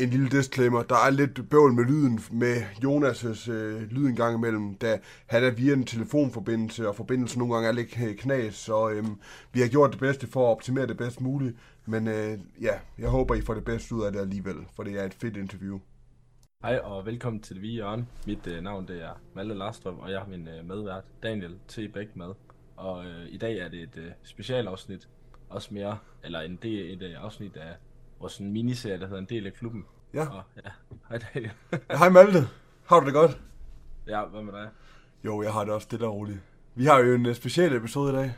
en lille disclaimer. Der er lidt bøvl med lyden med Jonas' øh, lyd en gang imellem, da han er via en telefonforbindelse, og forbindelsen nogle gange er lidt øh, knas, så øh, vi har gjort det bedste for at optimere det bedst muligt. Men øh, ja, jeg håber, I får det bedste ud af det alligevel, for det er et fedt interview. Hej og velkommen til det hvide hjørne. Mit øh, navn det er Malte Larstrøm, og jeg har min øh, medvært Daniel T. Bæk med. Og øh, i dag er det et øh, specialafsnit, også mere, eller en del, et øh, afsnit af vores sådan, miniserie, der hedder En del af klubben. Ja. Og, ja. Hej Daniel. Hej Malte. Har du det godt? Ja, hvad med dig? Jo, jeg har det også det der roligt. Vi har jo en uh, special episode i dag,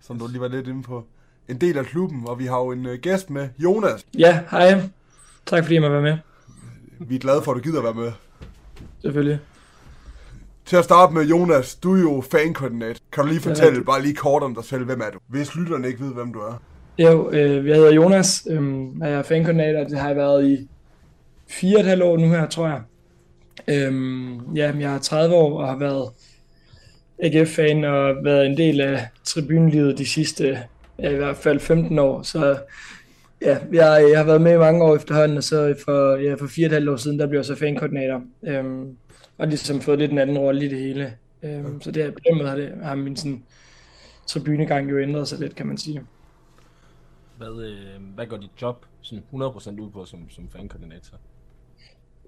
som yes. du lige var lidt inde på. En del af klubben, og vi har jo en uh, gæst med, Jonas. Ja, hej. Tak fordi jeg må være med. Vi er glade for, at du gider være med. Selvfølgelig. Til at starte med, Jonas, du er jo fankoordinat. Kan du lige fortælle bare lige kort om dig selv, hvem er du? Hvis lytterne ikke ved, hvem du er. Jo, øh, jeg hedder Jonas, øh, jeg er fankoordinator, det har jeg været i fire og et halvt år nu her, tror jeg. Øh, ja, jeg er 30 år og har været AGF-fan og været en del af tribunlivet de sidste, ja, i hvert fald 15 år, så ja, jeg, jeg har været med i mange år efterhånden, og så for, ja, for fire og et halvt år siden, der blev jeg så fankoordinator, øh, og ligesom fået lidt en anden rolle i det hele. Øh, så det, på den måde har, det, har min sådan, tribunegang jo ændret sig lidt, kan man sige. Hvad, øh, hvad går dit job sådan 100% ud på som, som fankoordinator?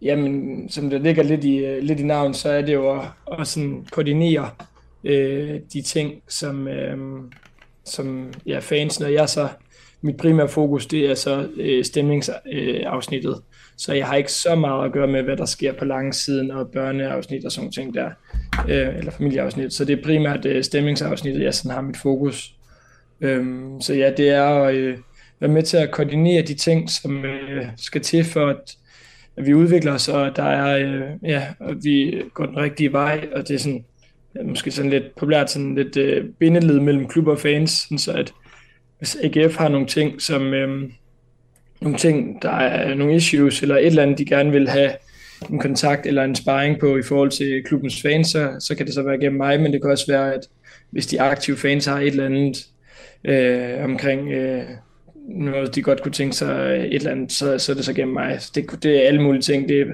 Jamen, som det ligger lidt i, øh, lidt i navn, så er det jo at, at sådan koordinere øh, de ting, som, øh, som ja, fansen og jeg så, mit primære fokus, det er så øh, stemningsafsnittet. Øh, så jeg har ikke så meget at gøre med, hvad der sker på langsiden og børneafsnit og sådan ting der, øh, eller familieafsnit. Så det er primært øh, stemningsafsnittet, jeg sådan har mit fokus. Øhm, så ja, det er at øh, være med til at koordinere de ting, som øh, skal til for, at, at vi udvikler os, og der er, øh, ja, at vi går den rigtige vej, og det er sådan, måske sådan lidt populært, sådan lidt øh, bindeled mellem klub og fans, sådan så at hvis AGF har nogle ting, som øh, nogle ting, der er nogle issues, eller et eller andet, de gerne vil have en kontakt eller en sparring på i forhold til klubbens fans, så, så kan det så være gennem mig, men det kan også være, at hvis de aktive fans har et eller andet øh, omkring øh, noget, de godt kunne tænke sig et eller andet, så, så er det så gennem mig. Det, det er alle mulige ting. Det er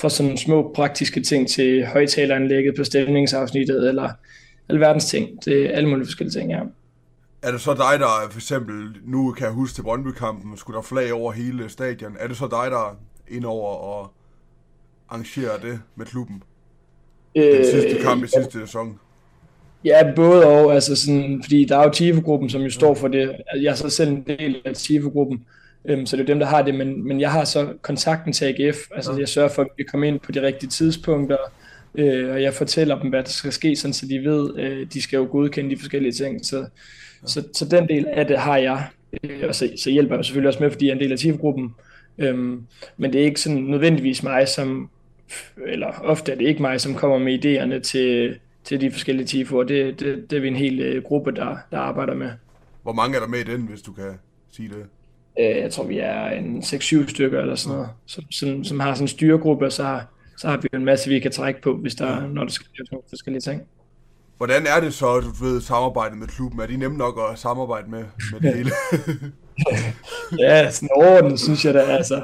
fra sådan små praktiske ting til højtaleranlægget på stemningsafsnittet, eller alverdens ting. Det er alle mulige forskellige ting, ja. Er det så dig, der for eksempel, nu kan jeg huske til Brøndby-kampen, skulle der flag over hele stadion. Er det så dig, der er ind over og arrangerer det med klubben? Den sidste kamp i sidste sæson. Ja, både og, altså sådan, fordi der er jo TIFO-gruppen, som jo står for det. Jeg er så selv en del af TIFO-gruppen, øhm, så det er dem, der har det, men, men jeg har så kontakten til AGF, altså ja. jeg sørger for, at vi kommer ind på de rigtige tidspunkter, øh, og jeg fortæller dem, hvad der skal ske, sådan, så de ved, øh, de skal jo godkende de forskellige ting, så, ja. så, så den del af det har jeg, øh, og så, så hjælper jeg selvfølgelig også med, fordi jeg er en del af TIFO-gruppen, øhm, men det er ikke sådan nødvendigvis mig, som, eller ofte er det ikke mig, som kommer med idéerne til, til de forskellige TIFO'er. Det, det, det er vi en hel øh, gruppe, der, der arbejder med. Hvor mange er der med i den, hvis du kan sige det? Øh, jeg tror, vi er en 6-7 stykker eller sådan noget, som, som, som har sådan en styregruppe, og så har, så har vi en masse, vi kan trække på, hvis der, ja. når der skal nogle forskellige ting. Hvordan er det så, du ved, samarbejdet med klubben? Er de nemme nok at samarbejde med, med det hele? ja, sådan overordnet synes jeg da, altså,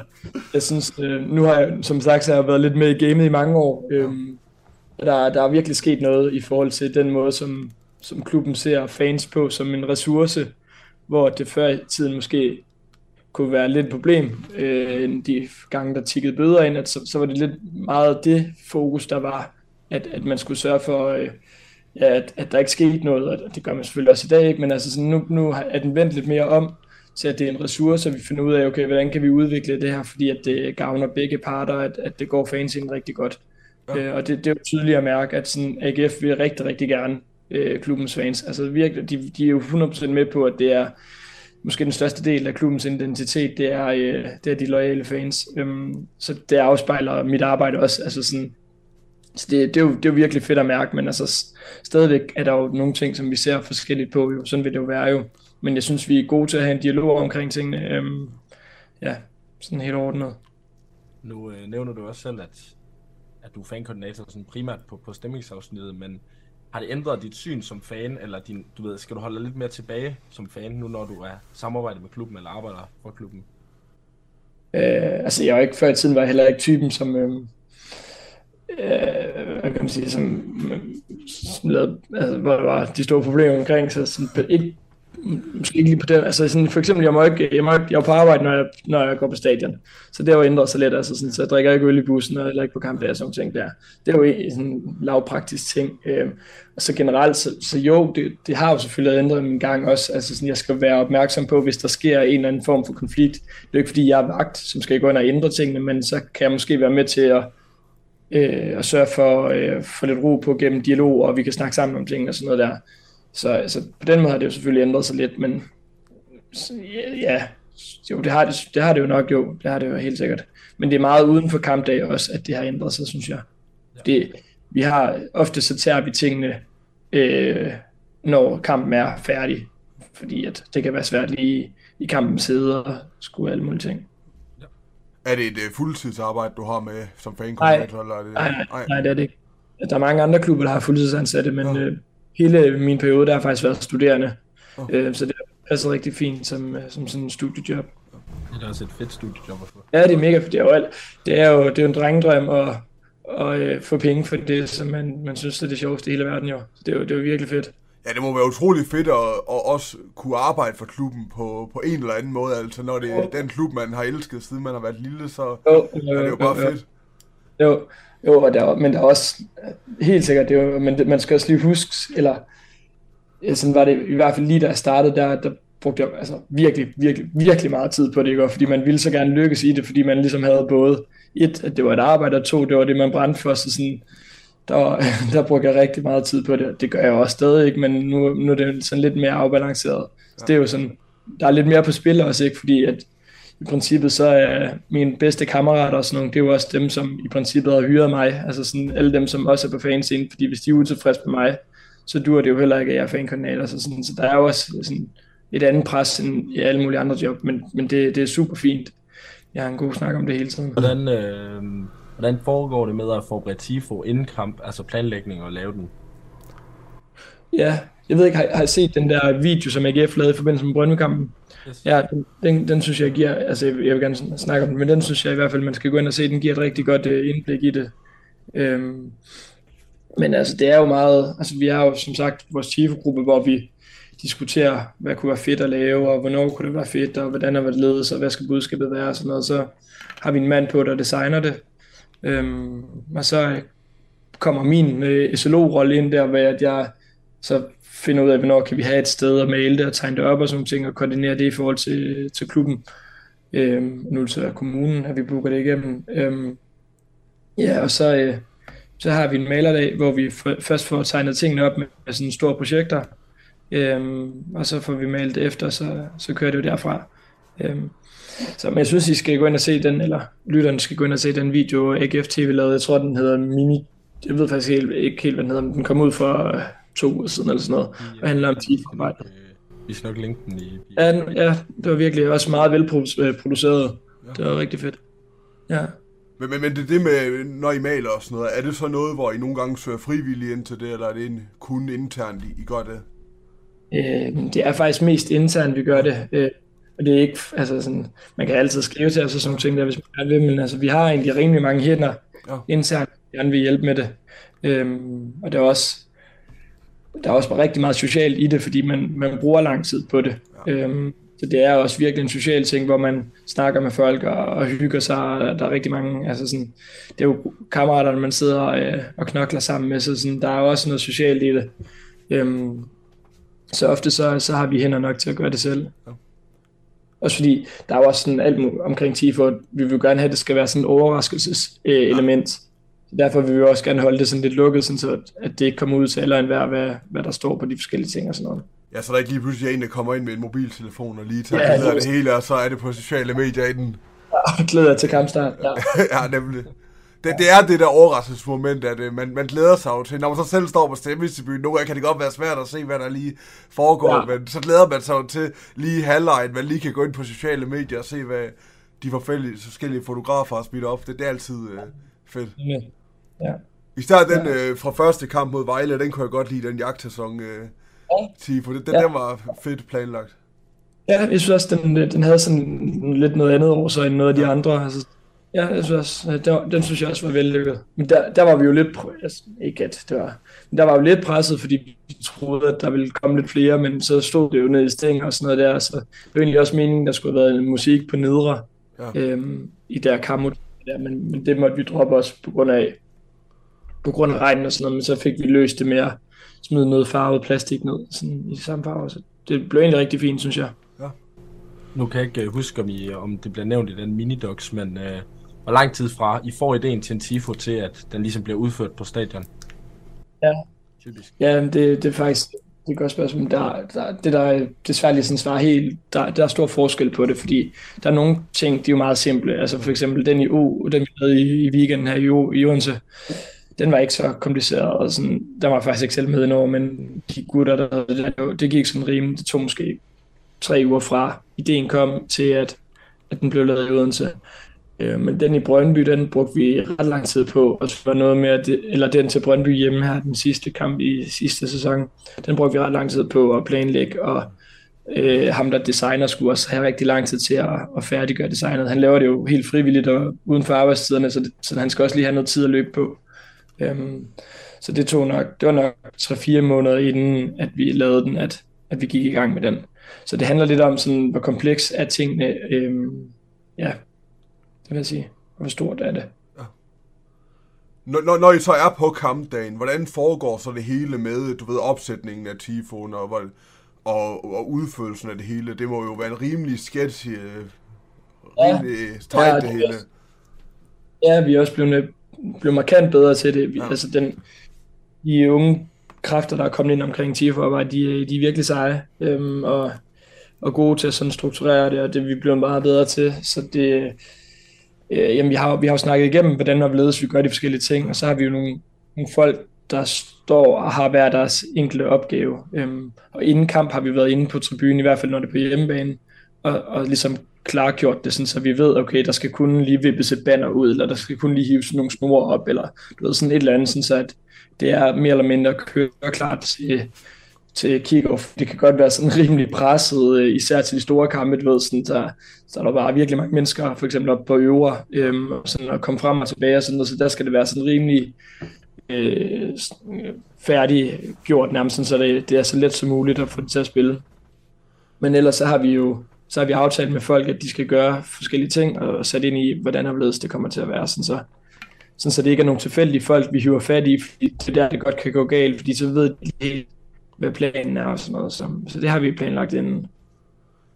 jeg synes, øh, nu har jeg, som sagt, så har jeg været lidt med i gamet i mange år, øhm, der, der er virkelig sket noget i forhold til den måde, som, som klubben ser fans på som en ressource, hvor det før i tiden måske kunne være lidt et problem, øh, de gange, der tikkede bøder ind, at så, så var det lidt meget det fokus, der var, at, at man skulle sørge for, øh, ja, at, at der ikke skete noget, og det gør man selvfølgelig også i dag, ikke? men altså sådan, nu, nu er den vendt lidt mere om, til at det er en ressource, og vi finder ud af, okay, hvordan kan vi udvikle det her, fordi at det gavner begge parter, at, at det går fansene rigtig godt. Ja. Øh, og det, det er jo tydeligt at mærke, at sådan AGF vil rigtig, rigtig gerne øh, klubbens fans. Altså virkelig, de, de er jo 100% med på, at det er måske den største del af klubbens identitet, det er, øh, det er de loyale fans. Øhm, så det afspejler mit arbejde også. Altså sådan, så det, det, er jo, det er jo virkelig fedt at mærke, men altså stadigvæk er der jo nogle ting, som vi ser forskelligt på. Jo. Sådan vil det jo være jo. Men jeg synes, vi er gode til at have en dialog omkring tingene. Øhm, ja, sådan helt ordnet. Nu øh, nævner du også selv, at at du er fankoordinator sådan primært på, på stemningsafsnittet, men har det ændret dit syn som fan, eller din, du ved, skal du holde lidt mere tilbage som fan, nu når du er samarbejdet med klubben eller arbejder for klubben? Øh, altså jeg var ikke, før i tiden var jeg heller ikke typen, som, øh, øh, hvad kan man sige, som, som lavede, altså, hvor der var de store problemer omkring, så sådan, ikke måske ikke lige på det, altså sådan, for eksempel, jeg må ikke, jeg, må ikke, jeg er på arbejde, når jeg, når jeg går på stadion, så det har jo ændret sig lidt, altså sådan, så jeg drikker ikke øl i bussen, og heller ikke på kamp, og sådan ting der. Det er jo sådan en lavpraktisk ting. Øh, og så generelt, så, så jo, det, det har jo selvfølgelig ændret min gang også, altså sådan, jeg skal være opmærksom på, hvis der sker en eller anden form for konflikt. Det er jo ikke, fordi jeg er vagt, som skal gå ind og ændre tingene, men så kan jeg måske være med til at, øh, og sørge for, øh, for lidt ro på gennem dialog, og vi kan snakke sammen om ting og sådan noget der. Så, så på den måde har det jo selvfølgelig ændret sig lidt, men ja, jo, det har det, det har det jo nok, jo, det har det jo helt sikkert. Men det er meget uden for kampdag også, at det har ændret sig, synes jeg. Det, vi har, ofte så tager vi tingene, øh, når kampen er færdig, fordi at det kan være svært lige i kampen sidde og skulle alle mulige ting. Er det et uh, fuldtidsarbejde, du har med som fan nej, eller er det, nej, nej, nej, det er det ikke. Der er mange andre klubber, der har fuldtidsansatte, men ja. øh, hele min periode, der har faktisk været studerende. Oh. Øh, så det har passet rigtig fint som, øh, som sådan en studiejob. Det er også et fedt studiejob at få. Ja, det er mega fedt. Det er jo, alt. det er jo, det er jo en drengedrøm at, at øh, få penge for det, som man, man synes er det sjoveste i hele verden. Jo. Så det er jo, det er jo virkelig fedt. Ja, det må være utrolig fedt at, at også kunne arbejde for klubben på, på en eller anden måde. Altså, når det er den klub, man har elsket, siden man har været lille, så jo, jo, er det jo bare jo, jo. fedt. Jo, jo, og der, men der er også helt sikkert, det er jo, men det, man skal også lige huske, eller sådan var det i hvert fald lige da jeg startede, der, der brugte jeg altså, virkelig, virkelig, virkelig meget tid på det, ikke? fordi man ville så gerne lykkes i det, fordi man ligesom havde både et, at det var et arbejde, og to, det var det, man brændte for, så sådan, der, der brugte jeg rigtig meget tid på det. Det gør jeg også stadig, ikke? men nu, nu er det sådan lidt mere afbalanceret. Så det er jo sådan, der er lidt mere på spil også, ikke? fordi at i princippet så er mine bedste kammerater og sådan nogle, det er jo også dem, som i princippet har hyret mig, altså sådan alle dem, som også er på fanscenen, fordi hvis de er utilfredse med mig, så dur det jo heller ikke, at jeg er fankoordinator, så, sådan, så der er jo også sådan et andet pres end i alle mulige andre job, men, men det, det er super fint. Jeg har en god snak om det hele tiden. Hvordan, øh, hvordan foregår det med at forberede TIFO inden kamp, altså planlægning og lave den? Ja, jeg ved ikke, har, har I set den der video, som AGF lavede i forbindelse med Brøndby-kampen? Yes. Ja, den, den, den synes jeg giver, altså jeg, jeg vil gerne snakke om den, men den synes jeg i hvert fald, man skal gå ind og se, den giver et rigtig godt øh, indblik i det. Øhm, men altså, det er jo meget, altså vi har jo som sagt vores TIFO-gruppe, hvor vi diskuterer, hvad kunne være fedt at lave, og hvornår kunne det være fedt, og hvordan er det ledes, og hvad skal budskabet være, og sådan noget. Så har vi en mand på, der designer det. Øhm, og så kommer min øh, SLO-rolle ind der, hvor at jeg så finder ud af, hvornår kan vi have et sted at male det og tegne det op og sådan ting, og koordinere det i forhold til, til klubben. Øhm, nu er det så kommunen, at vi booker det igennem. Øhm, ja, og så, øh, så har vi en malerdag, hvor vi først får tegnet tingene op med, med sådan store projekter, øhm, og så får vi malet efter, så, så kører det jo derfra. Øhm, så men jeg synes, I skal gå ind og se den, eller lytterne skal gå ind og se den video, AGF TV lavede. Jeg tror, den hedder Mini... Jeg ved faktisk helt, ikke helt, hvad den hedder, men den kom ud for to uger siden eller sådan noget, og handler om TIF-arbejde. Vi skal nok linke den i... Ja, ja, det var virkelig også meget velproduceret. Ja. Det var rigtig fedt. Ja. Men, men, men det, det med, når I maler og sådan noget, er det så noget, hvor I nogle gange søger frivillige ind til det, eller er det en, kun internt, I, I gør det? Øh, det er faktisk mest internt, vi gør det. Øh, og det er ikke, altså sådan, man kan altid skrive til os og sådan ting der, hvis man gerne vil, men altså, vi har egentlig rimelig mange hænder ja. internt, der gerne vil hjælpe med det. Øhm, og det er også, der er også bare rigtig meget socialt i det, fordi man, man bruger lang tid på det. Ja. Øhm, så det er også virkelig en social ting, hvor man snakker med folk og, og hygger sig. Og der er rigtig mange, altså sådan, det er jo kammeraterne, man sidder og, øh, og knokler sammen med, så sådan, der er også noget socialt i det. Øhm, så ofte så, så har vi hænder nok til at gøre det selv. Ja. Også fordi, der er jo også sådan alt omkring TIFO, vi vil gerne have, at det skal være sådan et overraskelseselement. Ja. Derfor vil vi også gerne holde det sådan lidt lukket, sådan så at det ikke kommer ud til alle en hver, hvad, hvad der står på de forskellige ting og sådan noget. Ja, så der er ikke lige pludselig en, der kommer ind med en mobiltelefon og lige tager ja, det, det hele, og så er det på sociale medier i den. Ja, glæder til kampstart, ja. ja, nemlig. Det, det er det der overraskelsesmoment, at uh, man, man glæder sig jo til. Når man så selv står på stemmesdebut, nogle gange kan det godt være svært at se, hvad der lige foregår, ja. men så glæder man sig jo til lige halvlejen, man lige kan gå ind på sociale medier og se, hvad de forskellige, forskellige fotografer har smidt op. Det, det er altid uh, fedt. Ja. Ja. I stedet den ja. uh, fra første kamp mod Vejle, den kunne jeg godt lide, den jagtsæson uh, Tifo. Den, ja. den var fedt planlagt. Ja, jeg synes også, den, den havde sådan lidt noget andet over sig end noget af de andre. Altså, ja, jeg synes også, den, den synes jeg også var vellykket. Men der, der var vi jo lidt, altså, ikke at det var, men der var jo lidt presset, fordi vi troede, at der ville komme lidt flere, men så stod det jo ned i stæng og sådan noget der, så det var egentlig også meningen, der skulle have været musik på nedre ja. øhm, i der kammo der, men, men det måtte vi droppe også på grund af på grund af regnen og sådan noget, men så fik vi løst det med at smide noget farvet plastik ned sådan i samme farve, så det blev egentlig rigtig fint, synes jeg. Ja. Nu kan jeg ikke øh, huske, om, I, om det bliver nævnt i den minidocs, men øh, hvor lang tid fra I får ideen til en tifo til, at den ligesom bliver udført på stadion? Ja, Typisk. ja det, det er faktisk det er et godt spørgsmål. Der, der, det der er desværre lige sådan svar helt, der, der er stor forskel på det, fordi der er nogle ting, de er jo meget simple. Altså for eksempel den i O, den vi havde i, i weekenden her i, i Odense, den var ikke så kompliceret, og sådan, der var faktisk ikke selv med indover, men de gutter, der, det, det gik sådan rimeligt. Det tog måske tre uger fra ideen kom til, at, at den blev lavet i Odense. Øh, men den i Brøndby, den brugte vi ret lang tid på, og det var noget med, at det, eller den til Brøndby hjemme her, den sidste kamp i sidste sæson, den brugte vi ret lang tid på at planlægge, og øh, ham der designer skulle også have rigtig lang tid til at, at færdiggøre designet. Han laver det jo helt frivilligt og uden for arbejdstiderne, så, det, så han skal også lige have noget tid at løbe på. Øhm, så det tog nok, det var nok 3-4 måneder inden, at vi lavede den, at, at vi gik i gang med den. Så det handler lidt om, sådan, hvor kompleks er tingene. Øhm, ja, det vil jeg sige. Hvor stort er det. Ja. Når, når, når I så er på kampdagen, hvordan foregår så det hele med, du ved, opsætningen af Tifon og, og, og udførelsen af det hele? Det må jo være en rimelig sketchy, øh, rimelig ja. stræk, ja, det, hele. Ja, vi er også blevet blev markant bedre til det. Ja. Altså den, de unge kræfter, der er kommet ind omkring TIFO-arbejde, de, de er virkelig seje øhm, og, og gode til at sådan strukturere det, og det vi bliver meget bedre til. Så det, øh, jamen, vi har, vi har jo snakket igennem, hvordan og hvorledes vi gør de forskellige ting, og så har vi jo nogle, nogle folk, der står og har hver deres enkelte opgave. Øhm, og inden kamp har vi været inde på tribunen, i hvert fald når det er på hjemmebane, og, og ligesom klargjort det, sådan, så vi ved, okay, der skal kun lige vippes et banner ud, eller der skal kun lige hives nogle snore op, eller du ved, sådan et eller andet, sådan, så at det er mere eller mindre køre klart til, til kickoff. Det kan godt være sådan rimelig presset, øh, især til de store kampe, du ved, sådan, så, så er der bare virkelig mange mennesker, for eksempel op på øvre, øhm, sådan at komme frem og tilbage, og sådan noget, så der skal det være sådan rimelig øh, øh færdig gjort nærmest, sådan, så det, det er så let som muligt at få det til at spille. Men ellers så har vi jo så har vi aftalt med folk, at de skal gøre forskellige ting, og sætte ind i, hvordan og det kommer til at være, sådan så, sådan så det ikke er nogle tilfældige folk, vi hiver fat i, fordi det er der, det godt kan gå galt, fordi så ved de helt, hvad planen er og sådan noget. Så, så det har vi planlagt inden.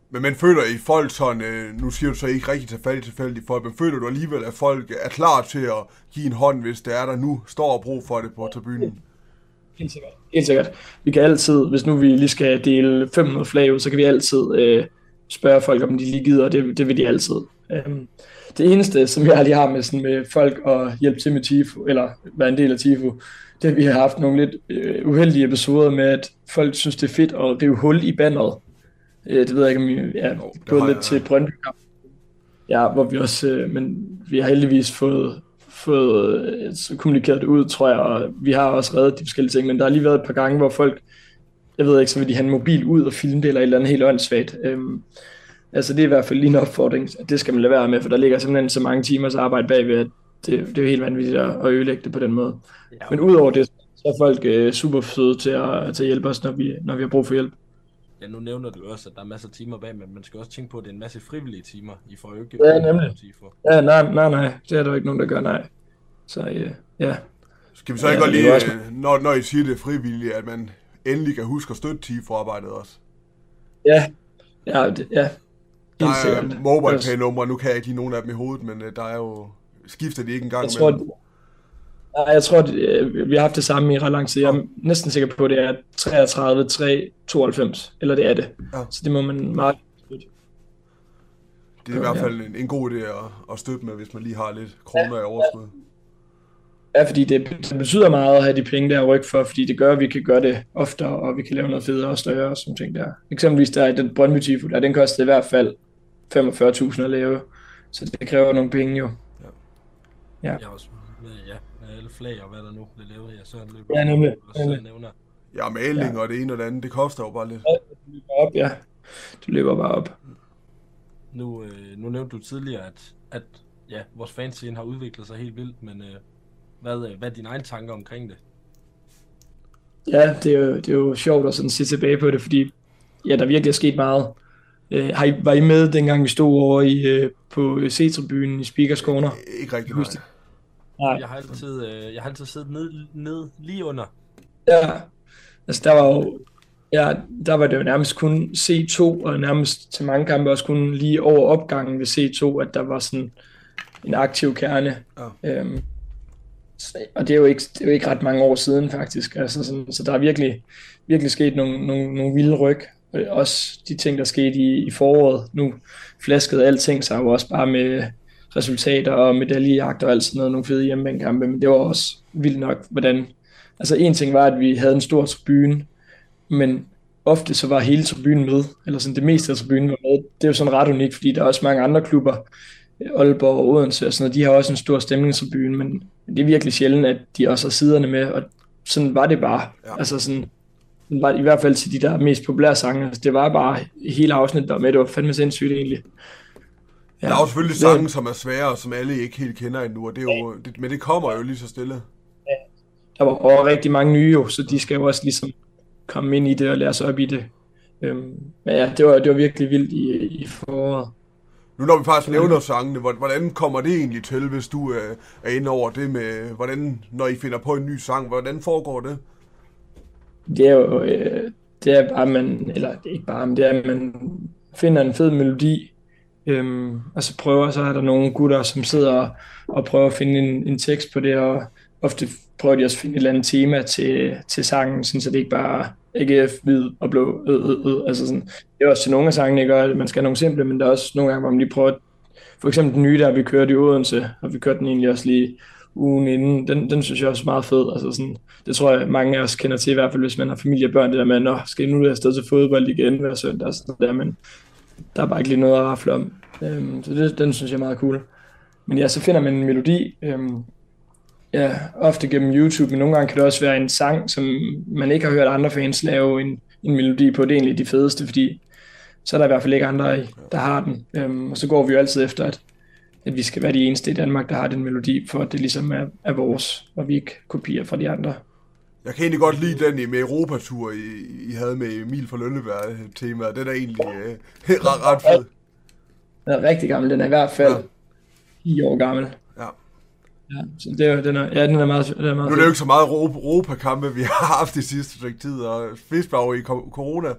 Men man føler i folk sådan, øh, nu siger du så ikke rigtig tilfældigt tilfældige folk, men føler du alligevel, at folk er klar til at give en hånd, hvis det er, der nu står og brug for det på tribunen? Helt sikkert. Helt sikkert. Vi kan altid, hvis nu vi lige skal dele 500 flag ud, så kan vi altid øh, spørge folk, om de lige gider, og det, det vil de altid. Um, det eneste, som jeg lige har med, sådan med folk og hjælpe til med TIFO, eller være en del af TIFO, det er, at vi har haft nogle lidt uh, uheldige episoder med, at folk synes, det er fedt at rive hul i bandet. Uh, det ved jeg ikke, om vi er oh, gået lidt jeg, til Brøndby Ja, hvor vi også, uh, men vi har heldigvis fået, fået uh, kommunikeret det ud, tror jeg, og vi har også reddet de forskellige ting, men der har lige været et par gange, hvor folk jeg ved ikke, så vil de have en mobil ud og filme det, eller et eller andet helt åndssvagt. Øhm, altså det er i hvert fald lige en opfordring, at det skal man lade være med, for der ligger simpelthen så mange timers arbejde bagved, at det, det er jo helt vanvittigt at, at ødelægge det på den måde. Ja. Men udover det, så er folk øh, super søde til at, til at hjælpe os, når vi, når vi har brug for hjælp. Ja, nu nævner du også, at der er masser af timer bag, men man skal også tænke på, at det er en masse frivillige timer. I får jo ikke ja, nemlig. Ja, nej, nej, nej. Det er der ikke nogen, der gør, nej. Så øh, ja. Skal vi så ikke ja, lige, også... når, når I siger det frivillige, at man endelig kan huske at støtte TIFO-arbejdet også. Ja, ja, det, ja. Der er mobile pay numre, nu kan jeg ikke lige nogen af dem i hovedet, men uh, der er jo, skifter de ikke engang jeg tror. Nej, jeg tror, vi har haft det samme i ret lang tid. Jeg er næsten sikker på, at det er 33, 3, 92, eller det er det. Ja. Så det må man meget støtte. Det er i hvert fald en, en god idé at, at støtte med, hvis man lige har lidt kroner ja, i overskud. Ja. Ja, fordi det, det betyder meget at have de penge der ryg for, fordi det gør, at vi kan gøre det oftere, og vi kan lave noget federe og større og sådan ting der. Eksempelvis der er den Brøndby Tifo, der den kostede i hvert fald 45.000 at lave, så det kræver nogle penge jo. Ja. Ja. Jeg også med, ja, med alle flag og hvad der nu bliver lavet her, så løber ja, nemlig. nemlig. Ja, maling ja. og det ene og det andet, det koster jo bare lidt. Ja, op, ja. det løber bare op. Nu, øh, nu nævnte du tidligere, at, at ja, vores fanscene har udviklet sig helt vildt, men øh, hvad, øh, hvad er dine egne tanker omkring det? Ja, det er jo, det er jo sjovt at sådan se tilbage på det, fordi ja, der virkelig er sket meget. Øh, har I, var I med, dengang vi stod over i, øh, på C-tribunen i Speakers Corner? Ikke rigtig, nej. Nej. Jeg har altid, øh, jeg har altid siddet ned, ned lige under. Ja, altså der var jo, ja, der var det jo nærmest kun C2, og nærmest til mange kampe også kun lige over opgangen ved C2, at der var sådan en aktiv kerne. Ja. Øhm, og det er, jo ikke, det er jo ikke ret mange år siden faktisk, altså sådan, så der er virkelig, virkelig sket nogle, nogle, nogle vilde ryg. Øh, også de ting, der skete i, i foråret. Nu flaskede alting sig jo også bare med resultater og medaljejagt og alt sådan noget, nogle fede hjemmebanekampe, men det var også vildt nok, hvordan... Altså en ting var, at vi havde en stor tribune, men ofte så var hele tribunen med, eller sådan det meste af tribunen var med. Det er jo sådan ret unikt, fordi der er også mange andre klubber, Aalborg og Odense og sådan noget, de har også en stor stemningstribune, men det er virkelig sjældent, at de også har siderne med, og sådan var det bare. Ja. Ja. Altså sådan, sådan var det i hvert fald til de der mest populære sange, altså det var bare hele afsnittet der med, det var fandme sindssygt egentlig. Ja. Der er jo selvfølgelig sange, som er svære, og som alle ikke helt kender endnu, og det er jo, det, men det kommer jo lige så stille. Der var også rigtig mange nye jo, så de skal jo også ligesom komme ind i det og lære sig op i det. Øhm, men ja, det var, det var virkelig vildt i, i foråret. Nu når vi faktisk nævner sangene, hvordan kommer det egentlig til, hvis du øh, er inde over det med, hvordan, når I finder på en ny sang, hvordan foregår det? det er jo, øh, det er bare, man, eller det er ikke bare, men det er, at man finder en fed melodi, øhm, og så prøver, så er der nogle gutter, som sidder og, og prøver at finde en, en tekst på det, og ofte prøver de også at finde et eller andet tema til, til sangen, sådan, så det ikke bare er AGF, hvid og blå, øh, øh, øh. Altså sådan, det er også til nogle af sangene, ikke? Og man skal have nogle simple, men der er også nogle gange, hvor man lige prøver, for eksempel den nye der, vi kørte i Odense, og vi kørte den egentlig også lige ugen inden, den, den synes jeg også er meget fed. Altså sådan, det tror jeg, mange af os kender til, i hvert fald hvis man har familie og børn, det der med, nå, skal I nu afsted til fodbold igen hver søndag, altså sådan der, men der er bare ikke lige noget at rafle om. Øhm, så det, den synes jeg er meget cool. Men ja, så finder man en melodi, øhm, ja, ofte gennem YouTube, men nogle gange kan det også være en sang, som man ikke har hørt andre fans lave en, en melodi på. Det er egentlig de fedeste, fordi så er der i hvert fald ikke andre, der har den. Øhm, og så går vi jo altid efter, at, at vi skal være de eneste i Danmark, der har den melodi, for at det ligesom er, er vores, og vi ikke kopierer fra de andre. Jeg kan egentlig godt lide den med Europatur, I, I havde med Emil fra Lønneberg temaet. Den er egentlig øh, ret, ret fed. Den er rigtig gammel, den er i hvert fald Ja. 10 år gammel. Ja. Ja, så det er, den er, ja, den er meget, den er meget Nu er det jo ikke så meget Ro- Europa-kampe, vi har haft de sidste stykke tid, og Fisk var jo i corona,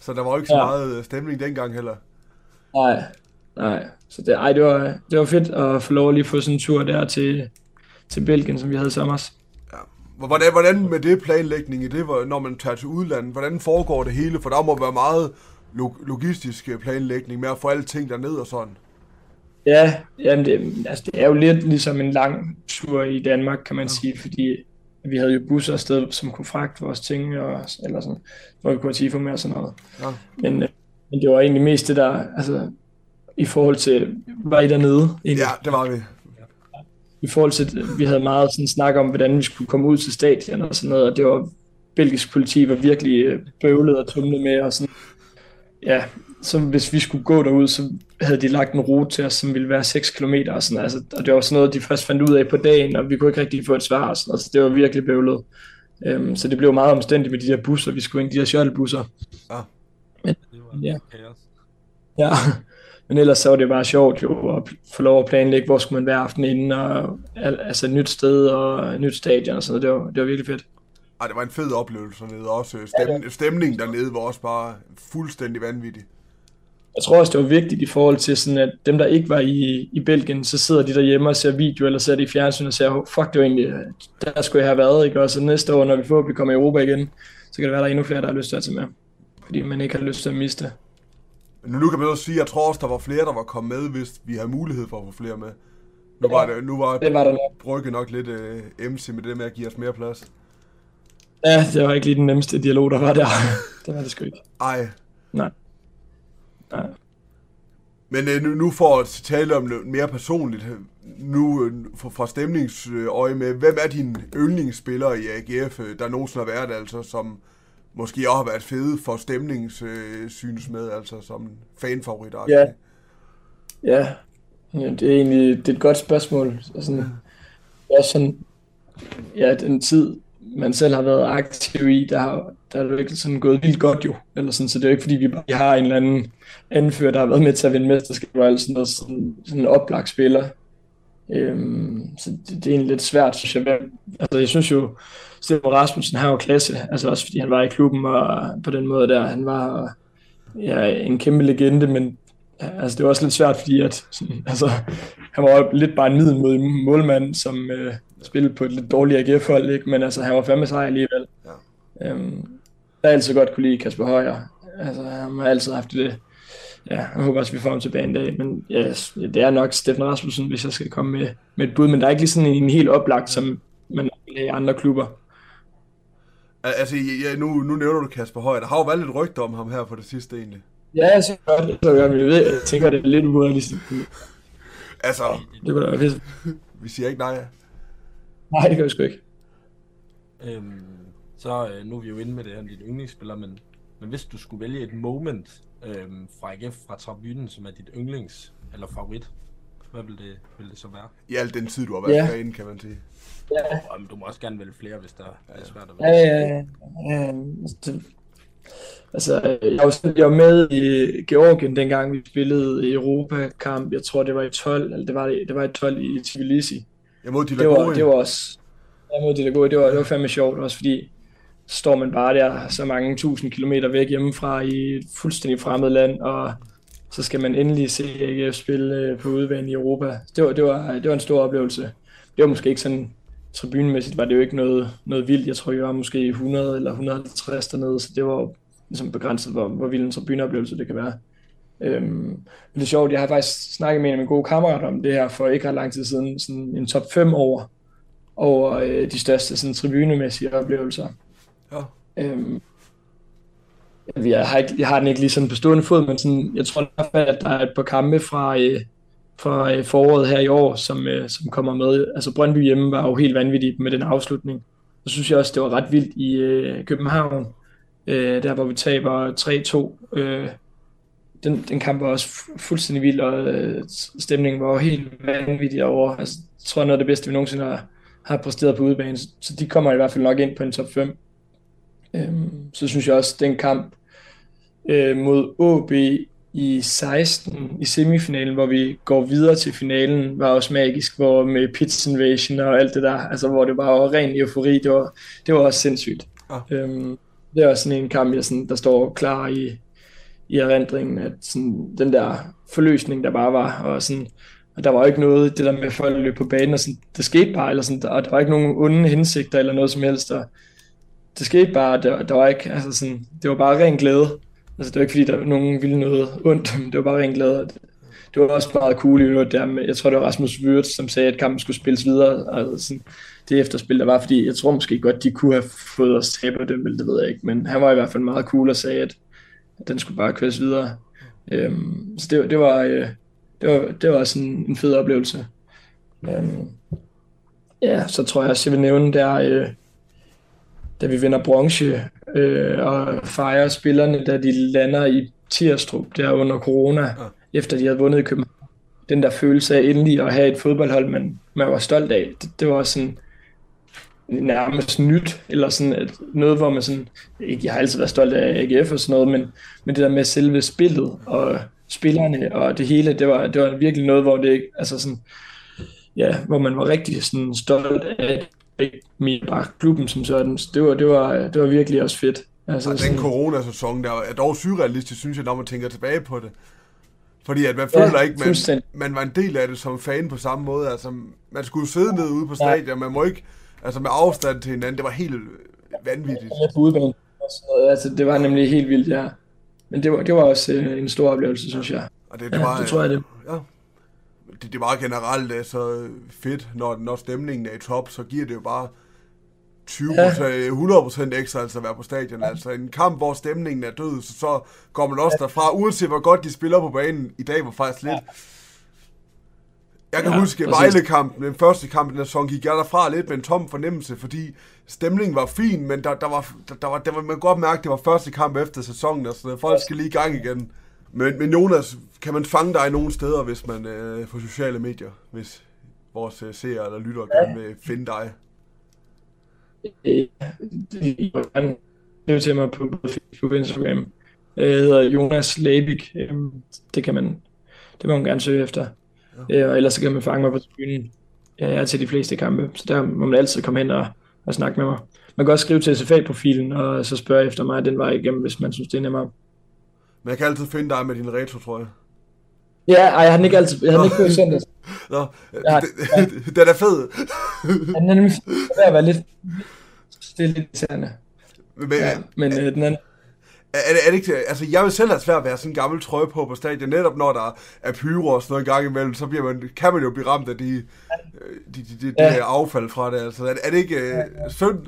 så der var jo ikke så Ja. meget øh, stemning dengang heller. Nej, nej. Så det, ej, det, var, det var fedt at få lov at lige få sådan en tur der til, til Belgien, som vi havde i sommer. Hvor- Hvordan, hvordan med det planlægning i det, når man tager til udlandet, hvordan foregår det hele? For der må være meget log- logistisk øh, planlægning med at få alle ting derned og sådan. Ja, jamen det, altså det er jo lidt ligesom en lang tur i Danmark, kan man sige, fordi vi havde jo busser afsted, som kunne fragte vores ting, og, eller sådan, hvor vi kunne have med og sådan noget. Ja. Men, øh, men det var egentlig mest det der, altså i forhold til, var I dernede? Egentlig? Ja, det var vi. i forhold til, vi havde meget sådan snak om, hvordan vi skulle komme ud til stadion og sådan noget, og det var, belgisk politi var virkelig øh, bøvlet og tumlet med, og sådan, ja, så hvis vi skulle gå derud, så havde de lagt en rute til os, som ville være 6 km og sådan, altså, og det var sådan noget, de først fandt ud af på dagen, og vi kunne ikke rigtig få et svar og sådan noget, så det var virkelig bøvlet. Um, så det blev meget omstændigt med de der busser, vi skulle ind, de der shuttlebusser. Det var Ja. kaos. Ja, men ellers så var det bare sjovt jo at få lov at planlægge, hvor skulle man være aftenen inden, og al- altså et nyt sted og et nyt stadion og sådan noget. Det var, det var virkelig fedt. Ej, det var en fed oplevelse dernede også. Stem, stemningen dernede var også bare fuldstændig vanvittig. Jeg tror også, det var vigtigt i forhold til sådan, at dem, der ikke var i, i Belgien, så sidder de derhjemme og ser video, eller ser det i fjernsyn og "Oh, fuck, det var egentlig, der skulle jeg have været, ikke? Og så næste år, når vi forhåbentlig kommer i Europa igen, så kan det være, der er endnu flere, der har lyst til at tage med. Fordi man ikke har lyst til at miste det. Men nu kan man også sige, at jeg tror også, der var flere, der var kommet med, hvis vi havde mulighed for at få flere med. Nu var, det, nu var Det var der nok. Brygge nok lidt øh, MC med det med at give os mere plads. Ja, det var ikke lige den nemmeste dialog, der var der. det var det sgu ikke. Ej. Nej. Men øh, nu, nu for at tale om noget mere personligt, øh, nu øh, fra, fra stemningsøje med, hvem er dine yndlingsspillere i AGF, øh, der nogensinde har været, altså, som måske også har været fede for stemningssyns med, altså som fanfavorit. Ja. ja, Ja, det er egentlig det er et godt spørgsmål. Sådan, også sådan, ja, den tid, man selv har været aktiv i, der, har, der er det ikke sådan gået vildt godt jo. Eller sådan, så det er jo ikke fordi, vi bare har en eller anden anfører, der har været med til at vinde mesterskaber, eller sådan noget, sådan, sådan en oplagt spiller. Øhm, så det, det, er egentlig lidt svært, synes jeg. Altså, jeg synes jo, Stefan Rasmussen har jo klasse, altså også fordi han var i klubben, og på den måde der, han var ja, en kæmpe legende, men altså det var også lidt svært, fordi at, sådan, altså, han var lidt bare en middelmodig målmand, som øh, spillede på et lidt dårligere AGF-hold, ikke? men altså, han var fandme sej alligevel. Ja. Øhm, jeg har altid godt kunne lide Kasper Højer. Altså, han har altid haft det. Ja, jeg håber også, vi får ham tilbage en dag. Men ja, det er nok Steffen Rasmussen, hvis jeg skal komme med, med et bud. Men der er ikke lige sådan en, en helt oplagt, som man har i andre klubber. Altså, ja, nu, nu nævner du Kasper Højer. Der har jo været lidt rygter om ham her på det sidste egentlig. Ja, jeg synes godt, det er jeg ved, jeg tænker, det er lidt urealistisk. Altså, det kunne da være fedt. Vi siger ikke nej. Nej, det gør vi sgu ikke. Øhm, så øh, nu er vi jo inde med det her, dit yndlingsspiller, men, men hvis du skulle vælge et moment øhm, fra AGF, fra tribunen, som er dit yndlings, eller favorit, hvad vil det, vil det så være? I al den tid, du har været ja. derinde, kan man sige. Ja. Og, men du må også gerne vælge flere, hvis der ja. er svært at vælge. Ja, ja, ja. ja. Altså, jeg var, jeg var med i Georgien, dengang vi spillede i Europa-kamp. Jeg tror, det var i 12, eller det var, det var i 12 i Tbilisi. Jeg mod de det var, det var også, jeg mod de der gode. Det var, det var fandme sjovt også, fordi står man bare der så mange tusind kilometer væk hjemmefra i et fuldstændig fremmed land, og så skal man endelig se AGF spille øh, på udbanen i Europa. Det var, det, var, det var en stor oplevelse. Det var måske ikke sådan, tribunmæssigt var det jo ikke noget, noget vildt. Jeg tror, jeg var måske 100 eller 150 dernede, så det var ligesom begrænset, hvor, hvor vild en tribuneoplevelse det kan være. Øhm, men det er sjovt, jeg har faktisk snakket med en af mine gode kammerater om det her for ikke ret lang tid siden, sådan en top 5 over, over øh, de største sådan, tribunemæssige oplevelser. Ja. Øhm, jeg, har ikke, jeg har den ikke lige sådan på stående fod, men sådan, jeg tror i hvert fald, at der er et par kampe fra, øh, fra øh, foråret her i år, som, øh, som kommer med. Altså Brøndby hjemme var jo helt vanvittigt med den afslutning. Så synes jeg også, det var ret vildt i øh, København, øh, der hvor vi taber 3-2. Øh, den, den kamp var også fuldstændig vild, og øh, stemningen var helt vanvittig over. Altså, jeg tror, noget af det bedste, vi nogensinde har, har præsteret på udebane. Så de kommer i hvert fald nok ind på en top 5. Øh, så synes jeg også, den kamp øh, mod AB i 16 i semifinalen, hvor vi går videre til finalen, var også magisk, hvor med Pitch Invasion og alt det der, altså hvor det bare var ren eufori, det var, det var også sindssygt. Ah. Øhm, det er også sådan en kamp, jeg sådan, der står klar i, i erindringen, at sådan, den der forløsning, der bare var, og sådan, og der var ikke noget, det der med folk løb på banen, og sådan, det skete bare, eller sådan, og der var ikke nogen onde hensigter eller noget som helst, og det skete bare, der, der var ikke, altså sådan, det var bare ren glæde. Altså det var ikke fordi, der var nogen ville noget ondt, men det var bare ren glæde. Det var også meget cool i øvrigt der med, jeg tror det var Rasmus Wirtz, som sagde, at kampen skulle spilles videre. Altså sådan, det efterspil, der var, fordi jeg tror måske godt, de kunne have fået os tabe dem, eller det ved jeg ikke, men han var i hvert fald meget cool og sagde, at den skulle bare køres videre. Øhm, så det, det, var, øh, det, var, det var også en, fed oplevelse. Øhm, ja, så tror jeg også, jeg vil nævne der, øh, da vi vinder bronze øh, og fejrer spillerne, da de lander i Tirstrup der under corona, ja. efter de havde vundet i København. Den der følelse af endelig at have et fodboldhold, man, man var stolt af, det, det var sådan, nærmest nyt, eller sådan et, noget, hvor man sådan, ikke, jeg har altid været stolt af AGF og sådan noget, men, men det der med selve spillet og spillerne og det hele, det var, det var virkelig noget, hvor det altså sådan, ja, hvor man var rigtig sådan stolt af min bare klubben som sådan. Det var, det var, det var virkelig også fedt. Altså, og den coronasæson der er dog surrealistisk, synes jeg, når man tænker tilbage på det. Fordi at man føler ja, ikke, man, man var en del af det som fan på samme måde. Altså, man skulle sidde ned ude på stadion, ja. man må ikke Altså med afstand til hinanden, det var helt vanvittigt. Ja, på udbanen. Altså, det var nemlig helt vildt, ja. Men det var, det var også øh, en stor oplevelse, synes jeg. Og det, det, var, ja, det tror jeg det. Ja. Det, det var generelt altså, fedt, når, når stemningen er i top, så giver det jo bare 20 ja. 100% ekstra altså at være på stadion. Ja. Altså en kamp, hvor stemningen er død, så, så går man også ja. derfra, uanset hvor godt de spiller på banen. I dag var faktisk lidt... Jeg kan ja, Ja, huske. Vejle-kampen, den første kamp i den sæson, gik jeg derfra lidt med en tom fornemmelse, fordi stemningen var fin, men der, der var, der, der var, der var, man kunne godt mærke, at det var første kamp efter sæsonen, og så folk skal lige i gang igen. Men, men Jonas, kan man fange dig nogle steder, hvis man øh, på sociale medier, hvis vores øh, seere eller lyttere gerne vil finde dig? Øh, I må gerne skrive til mig på Facebook og Instagram. Øh, Jeg hedder Jonas Labik. Øh, Det kan man, det må man gerne søge efter. Øh, Og ellers så kan man fange mig på tribunen. Jeg er til de fleste kampe, så der må man altid komme hen og, og snakke med mig. Man kan også skrive til SFA-profilen, og så spørge efter mig den vej igennem, hvis man synes, det er nemmere. Men jeg kan altid finde dig med din retro, tror jeg. Ja, ej, jeg har den ikke altid, jeg har den ikke på i søndags. Nå, Ja, det, den er fed. Ja, Den er nemlig ved at være lidt, det er lidt irriterende. Men, Ja, men øh, den anden, Er, er, det- er det ikke, altså jeg vil selv have svært at have sådan en gammel trøje på på stadion, netop når der er pyro og sådan noget i gang imellem, så bliver man, kan man jo blive ramt af de, øh, de, de, de, de Ja. ja. affald fra det, altså er, er det ikke øh, synd?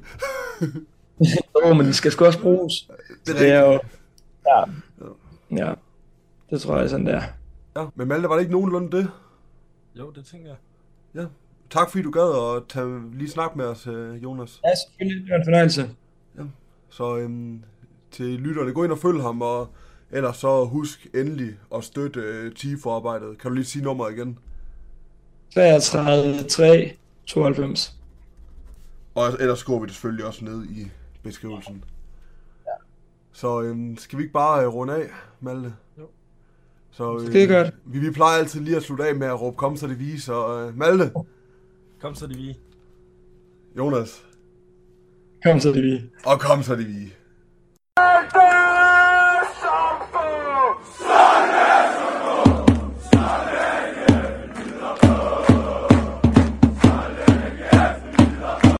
jo, men den skal sgu også bruges. Det er Det er jo, ja, ja, det tror jeg sådan der. Ja, men Malte, var det ikke nogenlunde det? Jo, det tænker jeg. Ja. Tak fordi du gad at tage, lige snak med os, øh, Jonas. Ja, selvfølgelig, det var en fornøjelse. Så øhm, til lytterne, gå ind og følg ham, og ellers så husk endelig at støtte øh, TIFO-arbejdet. Kan du lige sige nummeret igen? 33, 3, 92. Og ellers skriver vi det selvfølgelig også ned i beskrivelsen. Ja. Så øhm, skal vi ikke bare øh, runde af, Malte? Jo. Så, øh, Det er godt. Vi, vi plejer altid lige at slutte af med at råbe, kom så det vise. Så øh, Malte, Kom så, det vi. Jonas, Kom så, det vi. og kom så det vige.